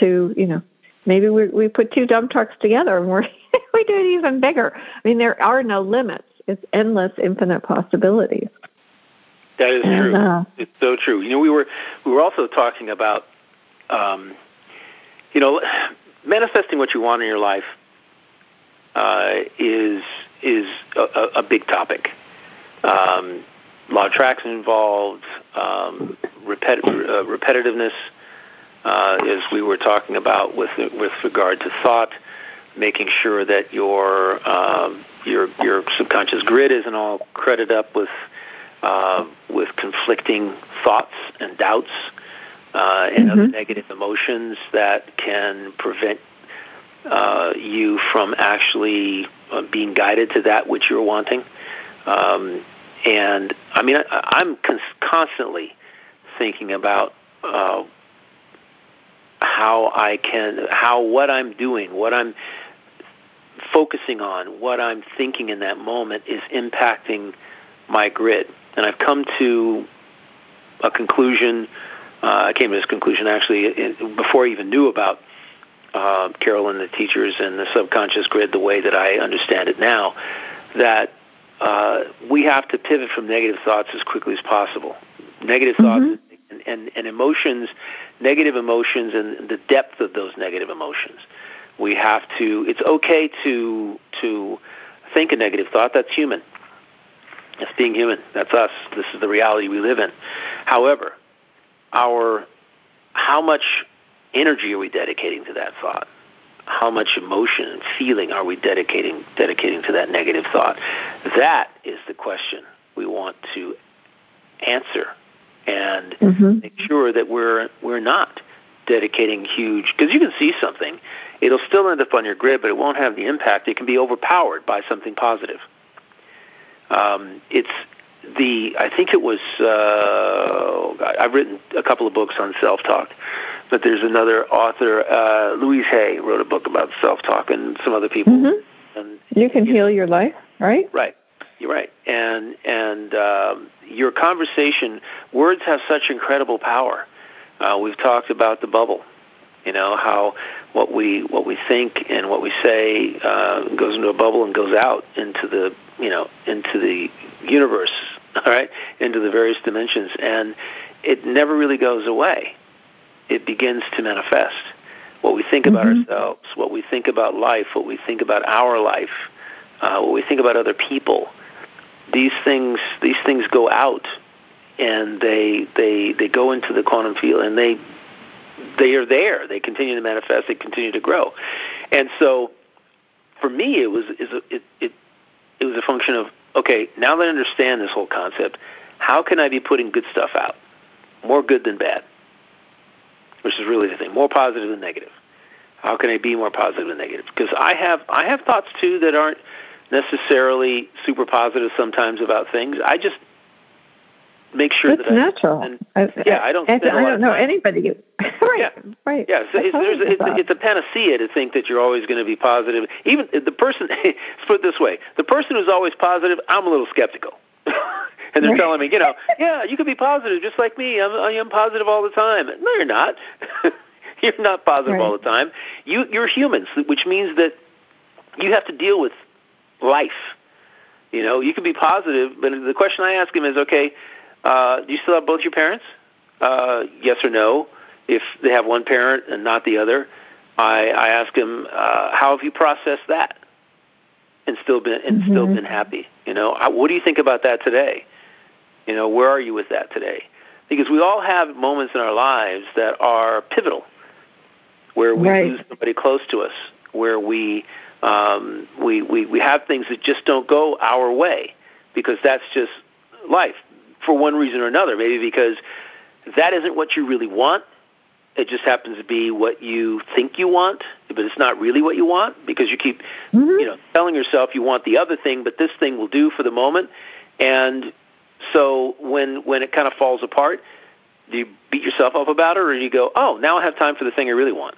to, you know, maybe we we put two dump trucks together and we're <laughs> we do it even bigger. I mean, there are no limits. It's endless, infinite possibilities. That is and, true. Uh, it's so true. You know, we were we were also talking about um, you know, manifesting what you want in your life uh, is is a, a big topic. Um, law of tracks involved, um, repet- uh, repetitiveness, uh, as we were talking about with with regard to thought, making sure that your um, your your subconscious grid isn't all credited up with uh, with conflicting thoughts and doubts uh, and mm-hmm. other negative emotions that can prevent uh, you from actually uh, being guided to that which you're wanting. Um, and I mean, I, I'm cons- constantly thinking about uh, how I can, how what I'm doing, what I'm focusing on, what I'm thinking in that moment is impacting my grid. And I've come to a conclusion uh, I came to this conclusion actually before I even knew about uh, Carol and the teachers and the subconscious grid the way that I understand it now, that uh, we have to pivot from negative thoughts as quickly as possible. Negative mm-hmm. thoughts and, and, and emotions, negative emotions, and the depth of those negative emotions. We have to. It's okay to to think a negative thought. That's human. That's being human. That's us. This is the reality we live in. However, our how much energy are we dedicating to that thought? How much emotion and feeling are we dedicating dedicating to that negative thought? That is the question we want to answer and mm-hmm. make sure that we're we're not dedicating huge because you can see something it'll still end up on your grid but it won't have the impact it can be overpowered by something positive um, it's the I think it was uh, I've written a couple of books on self talk, but there's another author uh, Louise Hay wrote a book about self talk and some other people. Mm-hmm. And, you can you heal know, your life, right? Right. You're right, and and um, your conversation words have such incredible power. Uh, we've talked about the bubble, you know how what we what we think and what we say uh, goes into a bubble and goes out into the you know into the universe <laughs> all right, into the various dimensions, and it never really goes away. It begins to manifest. What we think about mm-hmm. ourselves, what we think about life, what we think about our life, uh, what we think about other people, these things these things go out, and they they they go into the quantum field, and they they are there. They continue to manifest. They continue to grow, and so for me, it was is it it it was a function of okay, now that I understand this whole concept, how can I be putting good stuff out? More good than bad, which is really the thing. More positive than negative. How can I be more positive than negative? Because I have I have thoughts too that aren't necessarily super positive sometimes about things. I just make sure That's that natural. I, and, yeah, I don't. I, I don't know anybody. <laughs> right, yeah. right. Yeah, so it's, there's, it's, it's, a panacea to think that you're always going to be positive. Even the person, <laughs> let's put it this way: the person who's always positive, I'm a little skeptical. <laughs> and they're telling me, you know, yeah, you can be positive just like me. I'm, I'm positive all the time. No, you're not. you're not positive right. all the time. You, you're humans, which means that you have to deal with life. You know, you can be positive, but the question I ask him is, okay, uh, do you still have both your parents? Uh, yes or no. If they have one parent and not the other, I, I ask them, uh, how have you processed that, and still been and mm-hmm. still been happy? You know, I, what do you think about that today? You know, where are you with that today? Because we all have moments in our lives that are pivotal, where we right. lose somebody close to us, where we um, we, we we have things that just don't go our way, because that's just life for one reason or another. Maybe because that isn't what you really want. It just happens to be what you think you want, but it's not really what you want because you keep, mm-hmm. you know, telling yourself you want the other thing, but this thing will do for the moment. And so when when it kind of falls apart, Do you beat yourself up about it, or do you go, "Oh, now I have time for the thing I really want"?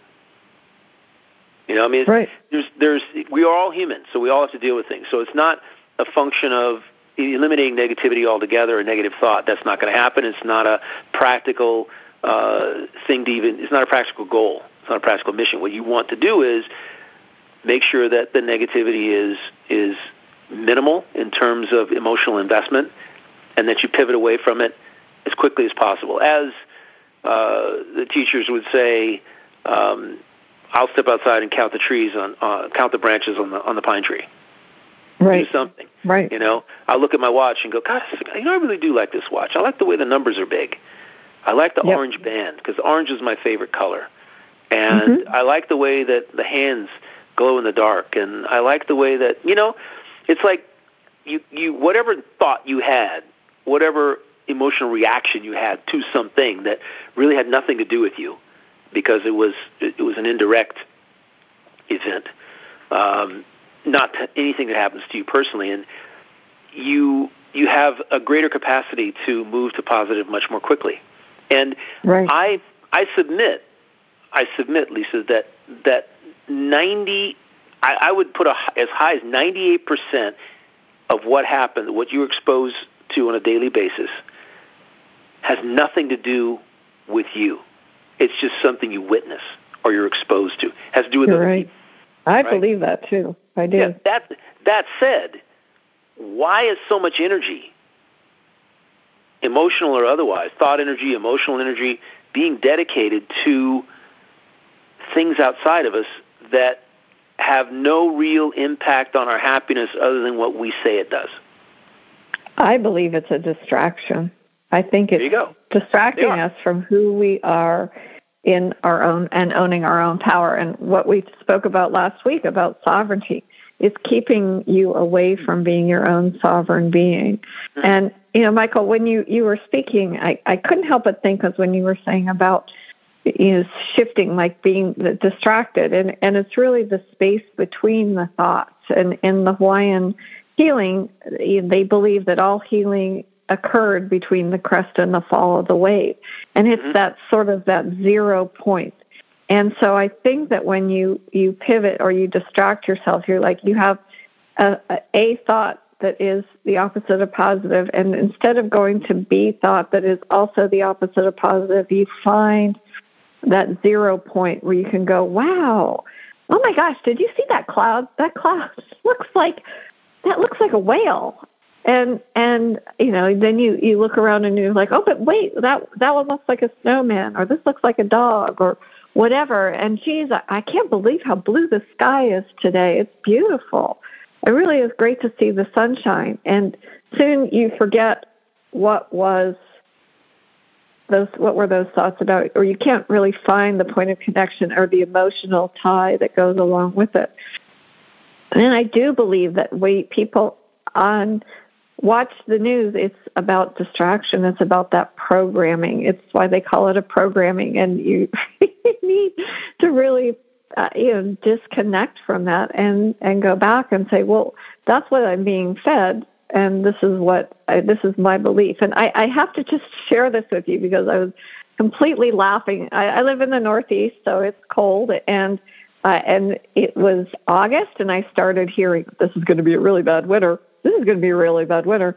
You know, I mean, right. there's, there's, we are all human, so we all have to deal with things. So it's not a function of eliminating negativity altogether or negative thought. That's not going to happen. It's not a practical uh, thing to even. It's not a practical goal. It's not a practical mission. What you want to do is make sure that the negativity is is minimal in terms of emotional investment, and that you pivot away from it as quickly as possible. As uh, the teachers would say, um, I'll step outside and count the trees on uh, count the branches on the on the pine tree. Right. Do something. Right. You know, I look at my watch and go, God, you know, I really do like this watch. I like the way the numbers are big. I like the Yep. orange band because orange is my favorite color, and Mhm. I like the way that the hands glow in the dark, and I like the way that you know, it's like you you whatever thought you had, whatever emotional reaction you had to something that really had nothing to do with you because it was it was an indirect event, um, not to anything that happens to you personally, and you you have a greater capacity to move to positive much more quickly. And Right. I I submit I submit Lisa that that ninety I, I would put a, as high as ninety eight percent of what happened, what you're exposed to on a daily basis, has nothing to do with you. It's just something you witness or you're exposed to. It has to do with other right. people. I right? believe that too. I do. Yeah, that that said, why is so much energy, emotional or otherwise, thought energy, emotional energy, being dedicated to things outside of us that have no real impact on our happiness other than what we say it does? I believe it's a distraction. I think it's distracting us from who we are in our own and owning our own power. And what we spoke about last week about sovereignty is keeping you away from being your own sovereign being. And you know, Michael, when you you were speaking, I I couldn't help but think because when you were saying about you know shifting like being distracted and and it's really the space between the thoughts and in the hawaiian healing they believe that all healing occurred between the crest and the fall of the wave and it's Mhm. that sort of that zero point. and so i think that when you you pivot or you distract yourself you're like you have a, a, a thought that is the opposite of positive and instead of going to b thought that is also the opposite of positive you find that zero point where you can go, wow, oh my gosh, did you see that cloud? That cloud <laughs> looks like that looks like a whale. And and you know, then you you look around and you're like, oh, but wait, that that one looks like a snowman, or this looks like a dog, or whatever. And geez, I, I can't believe how blue the sky is today. It's beautiful. It really is great to see the sunshine. And soon you forget what was those what were those thoughts about or you can't really find the point of connection or the emotional tie that goes along with it and i do believe that we people on watch the news it's about distraction it's about that programming it's why they call it a programming and <laughs> you need to really uh, you know disconnect from that and and go back and say well that's what i'm being fed and this is what I, this is my belief. And I, I have to just share this with you because I was completely laughing. I, I live in the Northeast, so it's cold, and uh, and it was August, and I started hearing this is going to be a really bad winter. This is going to be a really bad winter.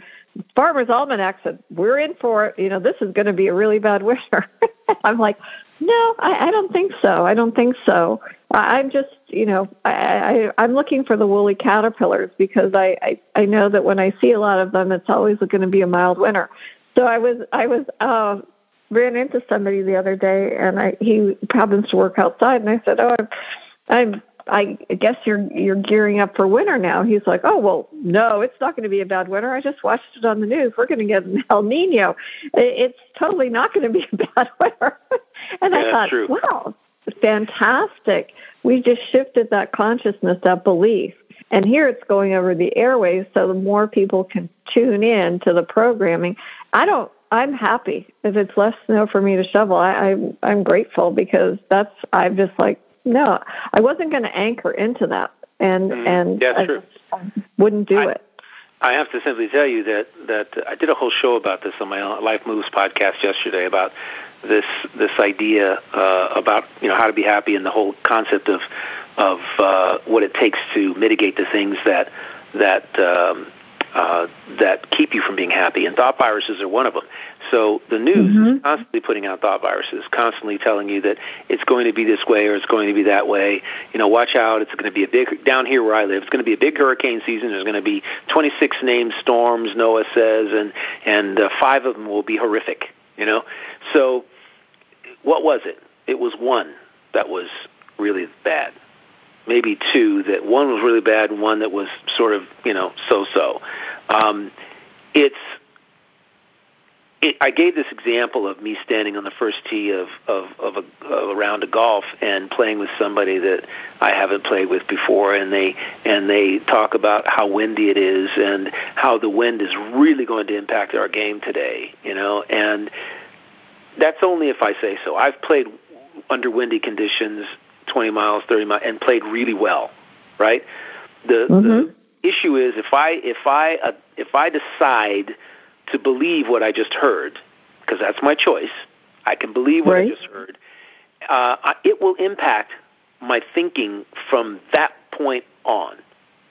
Farmer's Almanac said we're in for it. You know, this is going to be a really bad winter. <laughs> I'm like, no, I, I don't think so. I don't think so. I- I'm just, you know, I, I, I'm looking for the woolly caterpillars because I, I, I know that when I see a lot of them, it's always going to be a mild winter. So I was, I was, uh, ran into somebody the other day, and I he happens to work outside, and I said, "Oh, I'm, I'm I guess you're you're gearing up for winter now." He's like, "Oh well, no, it's not going to be a bad winter. I just watched it on the news. We're going to get an <laughs> El Nino. It's totally not going to be <laughs> a bad winter." <laughs> and Yeah, I thought, true. "Wow, fantastic! We just shifted that consciousness, that belief." And here it's going over the airways, so the more people can tune in to the programming. I don't. I'm happy if it's less snow for me to shovel. I, I I'm grateful because that's. I'm just like no. I wasn't going to anchor into that, and Mm, and yeah, I true. just wouldn't do I- it. I have to simply tell you that that I did a whole show about this on my Life Moves podcast yesterday about this this idea uh, about you know how to be happy and the whole concept of of uh, what it takes to mitigate the things that that um, uh, that keep you from being happy, and thought viruses are one of them. So the news mm-hmm. is constantly putting out thought viruses, constantly telling you that it's going to be this way or it's going to be that way. You know, watch out! It's going to be a big down here where I live. It's going to be a big hurricane season. There's going to be 26 named storms, NOAA says, and and uh, five of them will be horrific. You know, so what was it? It was one that was really bad maybe two that one was really bad and one that was sort of you know so so um, it's it, I gave this example of me standing on the first tee of of, of, a, of a round of golf and playing with somebody that I haven't played with before, and they and they talk about how windy it is and how the wind is really going to impact our game today, you know, and that's only if I say so. I've played under windy conditions 20 miles, 30 miles, and played really well, right? The, mm-hmm. the issue is if I if I uh, if I decide to believe what I just heard, because that's my choice, I can believe what right. I just heard. Uh, it will impact my thinking from that point on.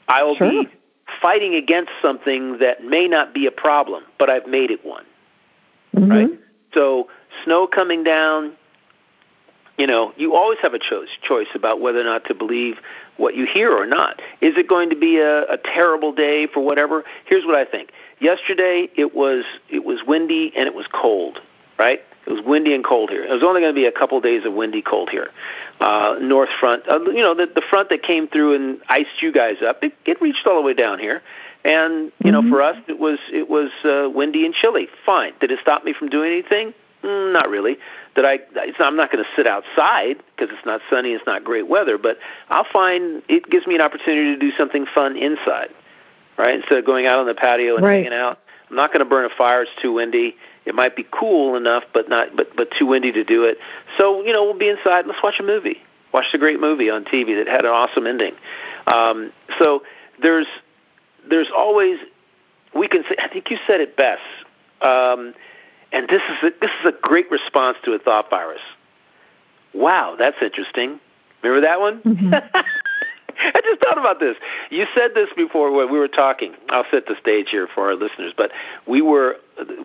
I will sure. be fighting against something that may not be a problem, but I've made it one. Mm-hmm. Right? So snow coming down, you know, you always have a choice choice about whether or not to believe what you hear or not. Is it going to be a, a terrible day for whatever? Here's what I think. Yesterday it was it was windy and it was cold, right? It was windy and cold here. It was only going to be a couple of days of windy cold here. Uh, north front, uh, you know, the, the front that came through and iced you guys up, it, it reached all the way down here. And you mm-hmm. know, for us, it was it was uh, windy and chilly. Fine. Did it stop me from doing anything? Mm, not really. That I, I'm not going to sit outside because it's not sunny, it's not great weather. But I'll find it gives me an opportunity to do something fun inside, right? Instead of going out on the patio and right. hanging out. I'm not going to burn a fire; it's too windy. It might be cool enough, but not, but but too windy to do it. So you know, we'll be inside. Let's watch a movie. Watch a great movie on TV that had an awesome ending. Um, so there's there's always we can say. I think you said it best. Um, and this is a, this is a great response to a thought virus. Wow, that's interesting. Remember that one? Mm-hmm. <laughs> I just thought about this. You said this before when we were talking. I'll set the stage here for our listeners, but we were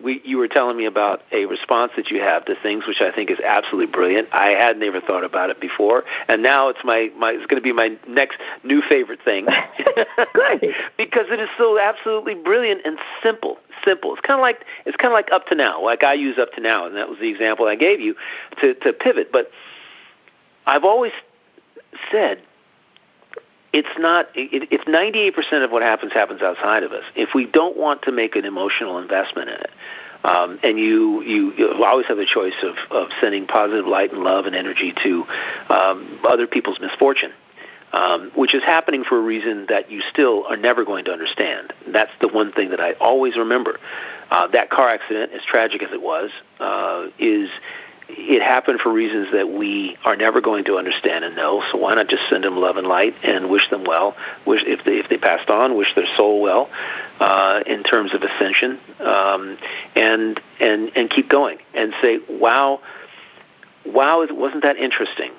we you were telling me about a response that you have to things which I think is absolutely brilliant. I had never thought about it before, and now it's my my it's going to be my next new favorite thing. <laughs> <laughs> because it is so absolutely brilliant and simple. Simple. It's kind of like it's kind of like up to now. Like I use up to now, and that was the example I gave you to to pivot, but I've always said it's not it, it's 98% of what happens happens outside of us if we don't want to make an emotional investment in it um, and you, you you always have the choice of of sending positive light and love and energy to um, other people's misfortune um, which is happening for a reason that you still are never going to understand. That's the one thing that I always remember. Uh, that car accident, as tragic as it was, uh, is it happened for reasons that we are never going to understand and know. So why not just send them love and light and wish them well? Wish if they if they passed on, wish their soul well uh, in terms of ascension, um, and and and keep going and say, wow, wow, wasn't that interesting?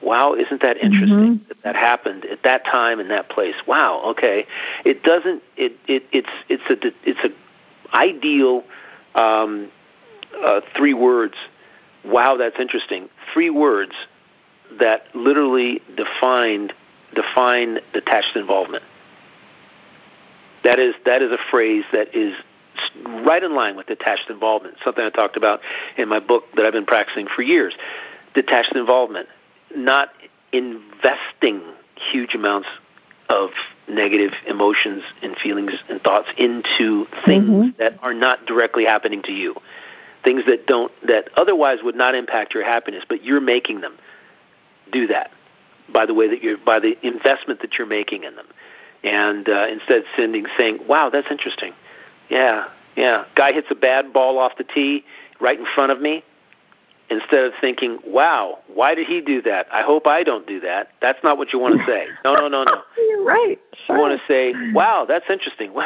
Wow, isn't that interesting mm-hmm. that that happened at that time in that place? Wow, okay. It doesn't. It it it's it's a it's a ideal um, uh, three words wow, that's interesting. Three words that literally defined define detached involvement. That is that is a phrase that is right in line with detached involvement. Something I talked about in my book that I've been practicing for years. Detached involvement, not investing huge amounts of negative emotions and feelings and thoughts into things mm-hmm. that are not directly happening to you things that don't that otherwise would not impact your happiness, but you're making them do that by the way that you're by the investment that you're making in them, and uh, instead of sending saying, "Wow, that's interesting." Yeah, yeah. Guy hits a bad ball off the tee right in front of me. Instead of thinking, "Wow, why did he do that? I hope I don't do that." That's not what you want to say. No, no, no, no. <laughs> You're right. Sure. You want to say, "Wow, that's interesting." <laughs>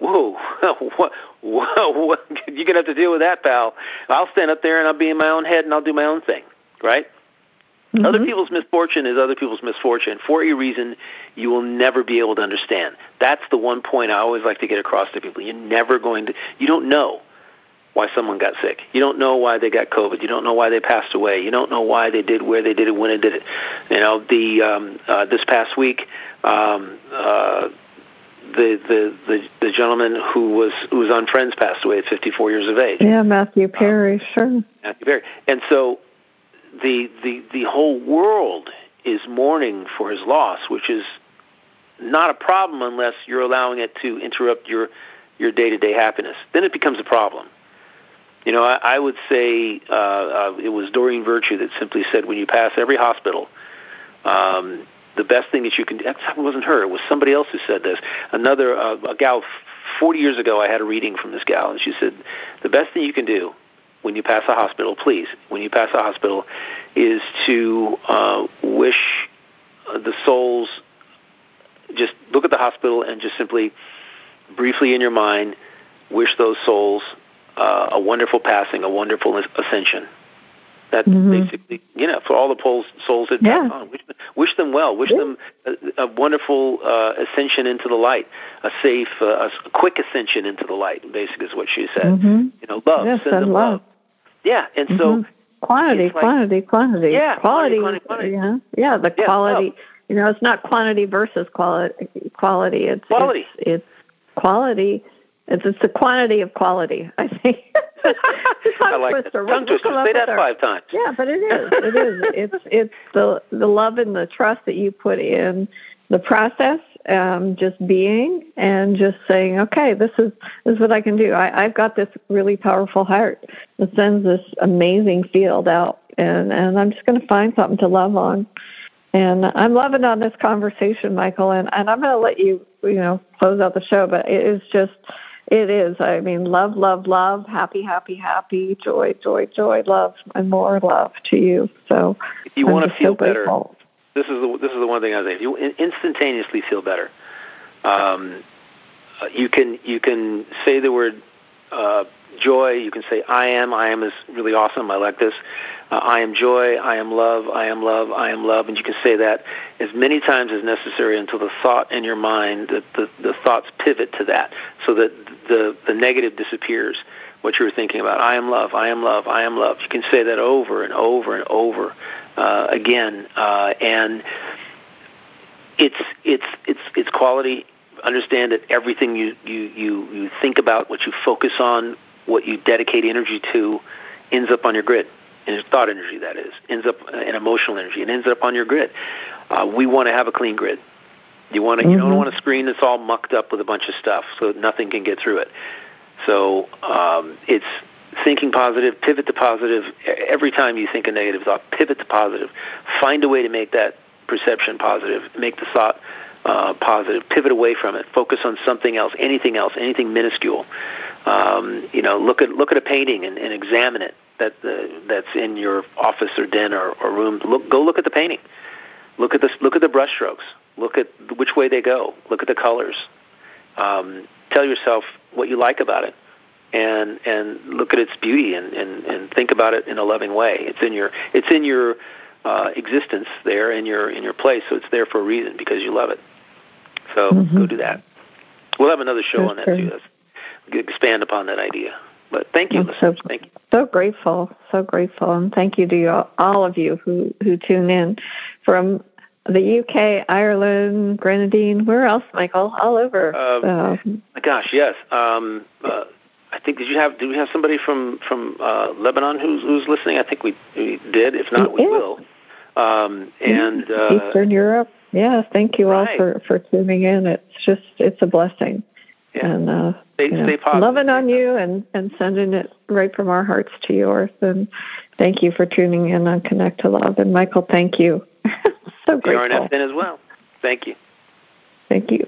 whoa, <laughs> what, what, what, you're gonna have to deal with that, pal. I'll stand up there and I'll be in my own head and I'll do my own thing, right? Mm-hmm. Other people's misfortune is other people's misfortune for a reason you will never be able to understand. That's the one point I always like to get across to people. You're never going to, you don't know why someone got sick. You don't know why they got COVID. You don't know why they passed away. You don't know why they did where they did it when they did it. You know, the um, uh, this past week, um, uh, the, the the the gentleman who was who was on Friends passed away at 54 years of age. Yeah, Matthew Perry, um, sure. Matthew Perry, and so the the the whole world is mourning for his loss, which is not a problem unless you're allowing it to interrupt your your day to day happiness. Then it becomes a problem. You know, I, I would say uh, uh, it was Doreen Virtue that simply said, when you pass every hospital, um, the best thing that you can do, that wasn't her, it was somebody else who said this. Another, uh, a gal 40 years ago, I had a reading from this gal, and she said, the best thing you can do when you pass a hospital, please, when you pass a hospital, is to uh, wish uh, the souls, just look at the hospital and just simply, briefly in your mind, wish those souls uh, a wonderful passing, a wonderful ascension. That's mm-hmm. basically, you know, for all the souls, souls that yeah. pass on. Wish, wish them well. Wish yeah. them a, a wonderful uh, ascension into the light, a safe, uh, a quick ascension into the light. Basically, is what she said. Mm-hmm. You know, love. Yes, send them love. love. Yeah, and mm-hmm. so quantity, like, quantity, quantity. Yeah, quality. quantity, quantity, Yeah, yeah. The yeah, quality. love. You know, it's not quantity versus quality. Quality. It's quality. It's, it's quality. It's it's the quantity of quality. I think. <laughs> I like twister. Tongue twister. Say that five times. Yeah, but it is. It is. <laughs> it's it's the the love and the trust that you put in the process, um, just being and just saying, okay, this is this is what I can do. I, I've got this really powerful heart that sends this amazing field out, and and I'm just going to find something to love on. And I'm loving on this conversation, Michael, and, and I'm going to let you, you know, close out the show. But it is just, it is. I mean, love, love, love, happy, happy, happy, joy, joy, joy, love, and more love to you. So if you I'm want to feel so better, this is the this is the one thing I say. If you instantaneously feel better, um, uh, you can you can say the word uh, joy. You can say I am. I am is really awesome. I like this. Uh, I am joy. I am love. I am love. I am love. And you can say that as many times as necessary until the thought in your mind, the, the, the thoughts pivot to that, so that the the negative disappears. What you were thinking about. I am love. I am love. I am love. You can say that over and over and over uh, again, uh, and it's it's it's it's quality understand that everything you, you, you, you think about, what you focus on, what you dedicate energy to, ends up on your grid. And thought energy, that is, ends up in emotional energy. It ends up on your grid. Uh, we want to have a clean grid. You want to, mm-hmm. you don't Mm-hmm. want a screen that's all mucked up with a bunch of stuff, so nothing can get through it. So um, it's thinking positive, pivot to positive. Every time you think a negative thought, pivot to positive. Find a way to make that perception positive. Make the thought uh, positive. Pivot away from it. Focus on something else, anything else, anything minuscule. Um, you know, look at look at a painting and, and examine it. That uh, that's in your office or den or, or room. Look, go look at the painting. Look at this. Look at the brushstrokes. Look at which way they go. Look at the colors. Um, tell yourself what you like about it, and and look at its beauty and, and, and think about it in a loving way. It's in your it's in your uh, existence there in your in your place, so it's there for a reason because you love it. So Mhm. go do that. We'll have another show That's on that great. too. Let's expand upon that idea. But thank you, so. Thank you. so grateful, so grateful, and thank you to you, all of you who who tune in from the UK, Ireland, Grenadine, where else, Michael? All over. Um, My gosh, yes. Um, uh, I think did you have did we have somebody from from uh, Lebanon who's who's listening? I think we, we did. If not, we Yeah. will. Um, and uh, Eastern Europe. Yeah, thank you all for for tuning in. It's just it's a blessing. Yeah, And uh, stay, you know, stay positive. loving on you and and sending it right from our hearts to yours. And thank you for tuning in on Connect to Love. And Michael, thank you. <laughs> so grateful. RNFN as well. Thank you. Thank you.